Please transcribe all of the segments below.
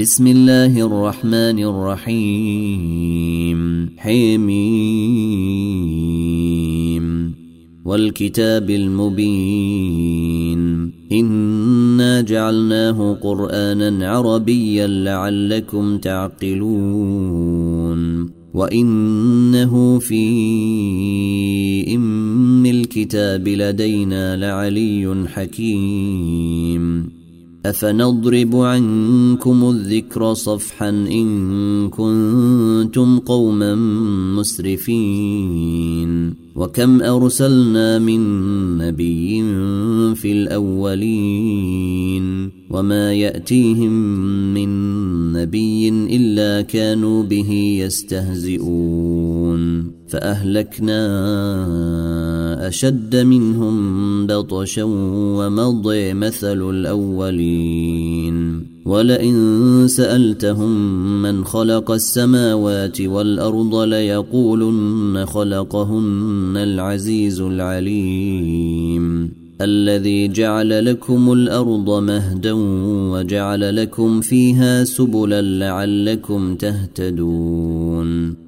بسم الله الرحمن الرحيم. حميم. والكتاب المبين. إنا جعلناه قرآنا عربيا لعلكم تعقلون. وإنه في إم الكتاب لدينا لعلي حكيم. أفنضرب عنكم الذكر صفحا إن كنتم قوما مسرفين وكم أرسلنا من نبي في الأولين وما يأتيهم من نبي إلا كانوا به يستهزئون فأهلكنا أشد منهم بطشا ومضي مثل الأولين. ولئن سألتهم من خلق السماوات والأرض ليقولن خلقهن العزيز العليم. الذي جعل لكم الأرض مهدا وجعل لكم فيها سبلا لعلكم تهتدون.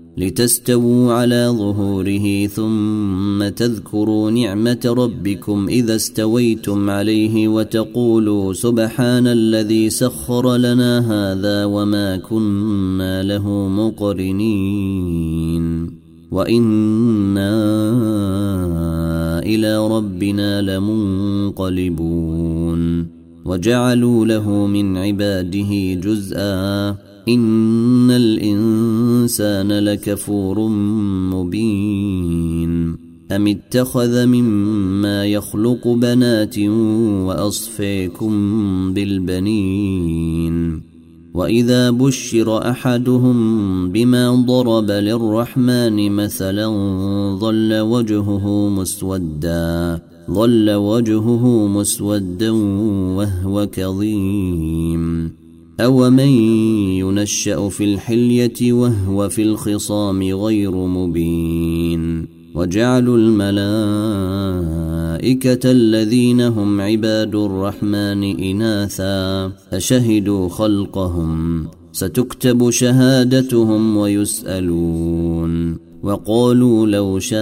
لتستووا على ظهوره ثم تذكروا نعمة ربكم إذا استويتم عليه وتقولوا سبحان الذي سخر لنا هذا وما كنا له مقرنين وإنا إلى ربنا لمنقلبون وجعلوا له من عباده جزءا ان الانسان لكفور مبين ام اتخذ مما يخلق بنات واصفيكم بالبنين واذا بشر احدهم بما ضرب للرحمن مثلا ظل وجهه مسودا ظل وجهه مسودا وهو كظيم أومن ينشأ في الحلية وهو في الخصام غير مبين وجعلوا الملائكة الذين هم عباد الرحمن إناثا أشهدوا خلقهم ستكتب شهادتهم ويسألون وقالوا لو شاء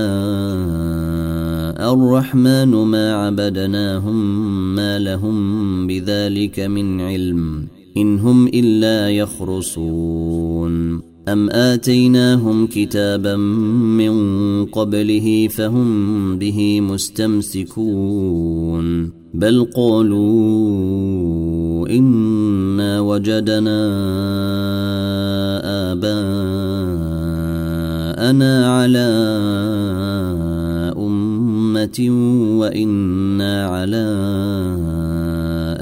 الرحمن ما عبدناهم ما لهم بذلك من علم إن هم إلا يخرصون. أم آتيناهم كتابا من قبله فهم به مستمسكون. بل قالوا إنا وجدنا آباءنا على أمة وإنا على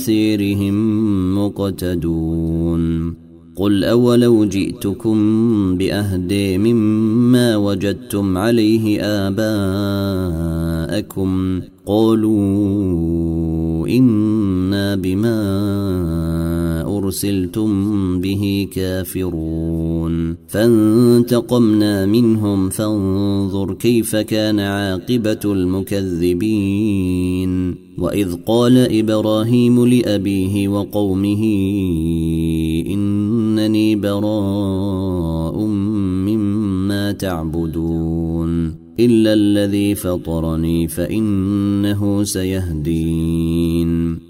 آثيرهم مقتدون. قل أولو جئتكم بأهدي مما وجدتم عليه آباءكم. قالوا إنا بما أرسلتم به كافرون. فانتقمنا منهم فانظر كيف كان عاقبة المكذبين. وإذ قال إبراهيم لأبيه وقومه إنني براء مما تعبدون. إلا الذي فطرني فإنه سيهدين.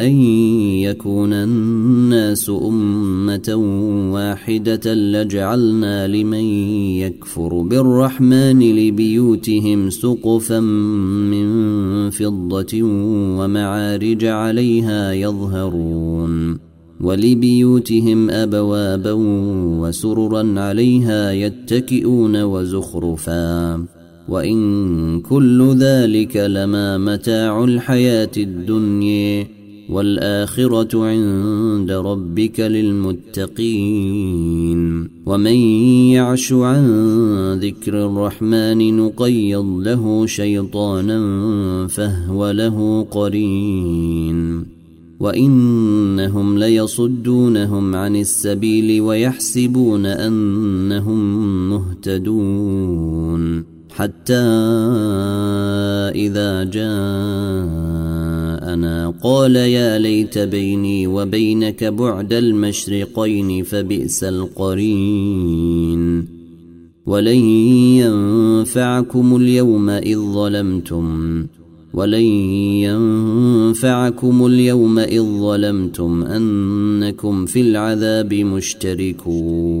أن يكون الناس أمة واحدة لجعلنا لمن يكفر بالرحمن لبيوتهم سقفا من فضة ومعارج عليها يظهرون ولبيوتهم أبوابا وسررا عليها يتكئون وزخرفا وإن كل ذلك لما متاع الحياة الدنيا والآخرة عند ربك للمتقين. ومن يعش عن ذكر الرحمن نقيض له شيطانا فهو له قرين. وإنهم ليصدونهم عن السبيل ويحسبون أنهم مهتدون. حتى إذا جاءنا قال يا ليت بيني وبينك بعد المشرقين فبئس القرين ولن ينفعكم اليوم إذ ظلمتم ولن ينفعكم اليوم إذ ظلمتم أنكم في العذاب مشتركون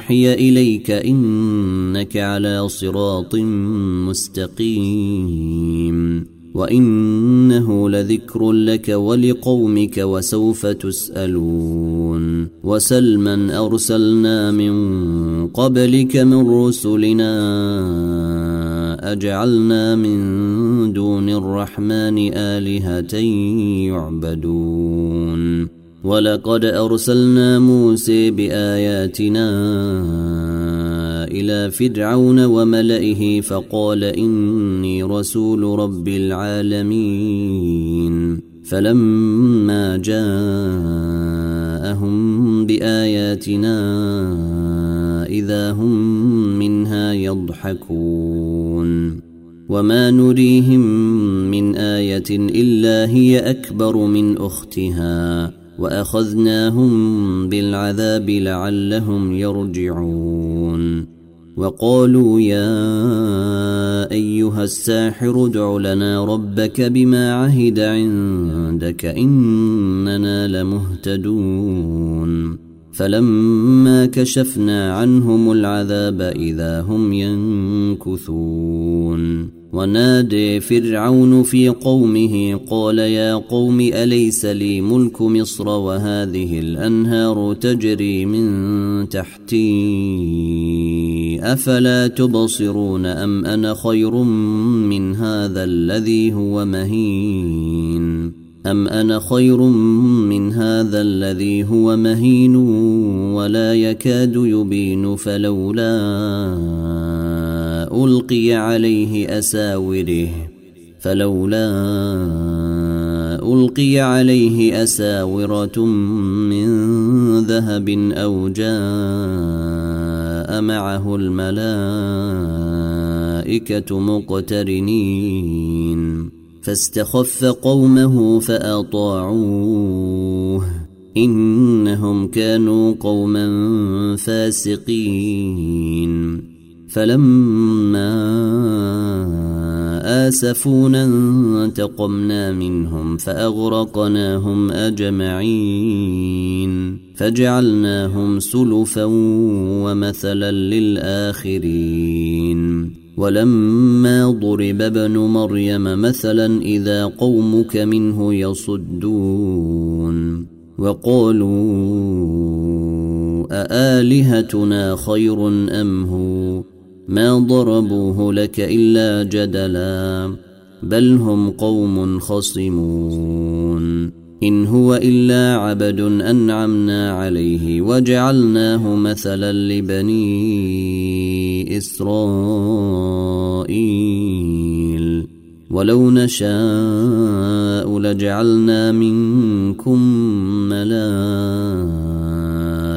أوحي إليك إنك على صراط مستقيم وإنه لذكر لك ولقومك وسوف تسألون وسلما أرسلنا من قبلك من رسلنا أجعلنا من دون الرحمن آلهة يعبدون ولقد أرسلنا موسى بآياتنا إلى فرعون وملئه فقال إني رسول رب العالمين. فلما جاءهم بآياتنا إذا هم منها يضحكون. وما نريهم من آية إلا هي أكبر من أختها. وأخذناهم بالعذاب لعلهم يرجعون. وقالوا يا أيها الساحر ادع لنا ربك بما عهد عندك إننا لمهتدون. فلما كشفنا عنهم العذاب إذا هم ينكثون. ونادي فرعون في قومه قال يا قوم أليس لي ملك مصر وهذه الأنهار تجري من تحتي؟ أفلا تبصرون أم أنا خير من هذا الذي هو مهين؟ أم أنا خير من هذا الذي هو مهين ولا يكاد يبين فلولا ألقي عليه أساوره فلولا ألقي عليه أساورة من ذهب أو جاء معه الملائكة مقترنين. فاستخف قومه فأطاعوه إنهم كانوا قوما فاسقين. فلما آسفونا انتقمنا منهم فأغرقناهم أجمعين فجعلناهم سلفا ومثلا للآخرين ولما ضرب ابن مريم مثلا إذا قومك منه يصدون وقالوا أآلهتنا خير أم هو ما ضربوه لك إلا جدلا بل هم قوم خصمون إن هو إلا عبد أنعمنا عليه وجعلناه مثلا لبني إسرائيل ولو نشاء لجعلنا منكم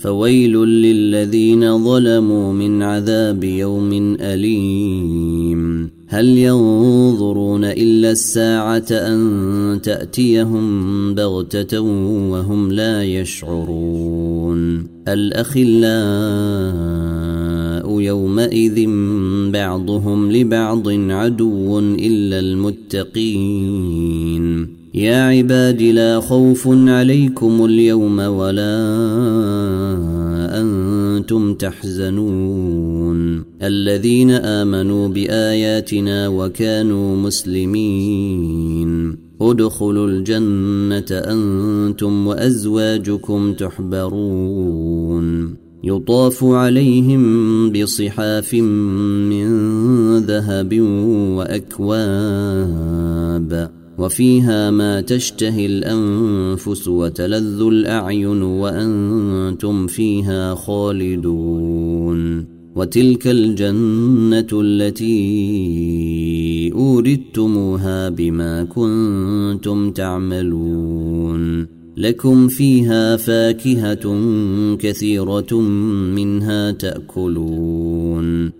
فويل للذين ظلموا من عذاب يوم أليم. هل ينظرون إلا الساعة أن تأتيهم بغتة وهم لا يشعرون. الأخلاء يومئذ بعضهم لبعض عدو إلا المتقين. يا عباد لا خوف عليكم اليوم ولا أنتم تحزنون. الذين آمنوا بآياتنا وكانوا مسلمين. ادخلوا الجنة أنتم وأزواجكم تحبرون. يطاف عليهم بصحاف من ذهب وأكواب. وفيها ما تشتهي الأنفس وتلذ الأعين وأنتم فيها خالدون. وتلك الجنة التي اوردتموها بما كنتم تعملون. لكم فيها فاكهة كثيرة منها تأكلون.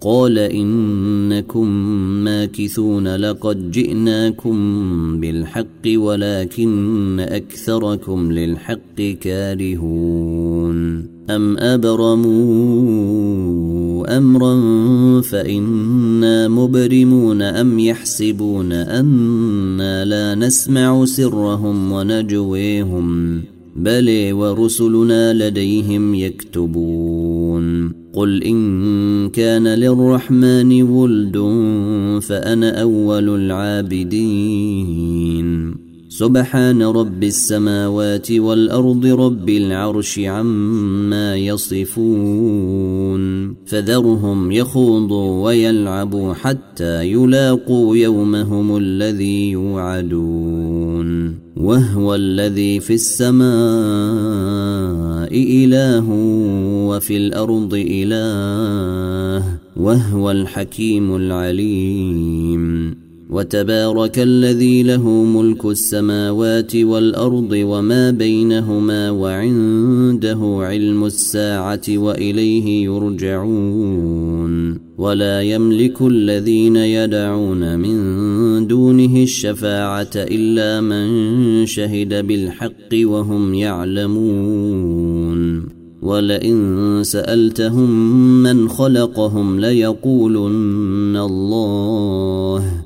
قال إنكم ماكثون لقد جئناكم بالحق ولكن أكثركم للحق كارهون أم أبرموا أمرا فإنا مبرمون أم يحسبون أنا لا نسمع سرهم ونجويهم بل ورسلنا لديهم يكتبون قل إن كان للرحمن ولد فأنا أول العابدين سبحان رب السماوات والأرض رب العرش عما يصفون. فذرهم يخوضوا ويلعبوا حتى يلاقوا يومهم الذي يوعدون. وهو الذي في السماء إله وفي الأرض إله وهو الحكيم العليم. وتبارك الذي له ملك السماوات والأرض وما بينهما وعنده علم الساعة وإليه يرجعون. ولا يملك الذين يدعون من دونه الشفاعة إلا من شهد بالحق وهم يعلمون. ولئن سألتهم من خلقهم ليقولن الله.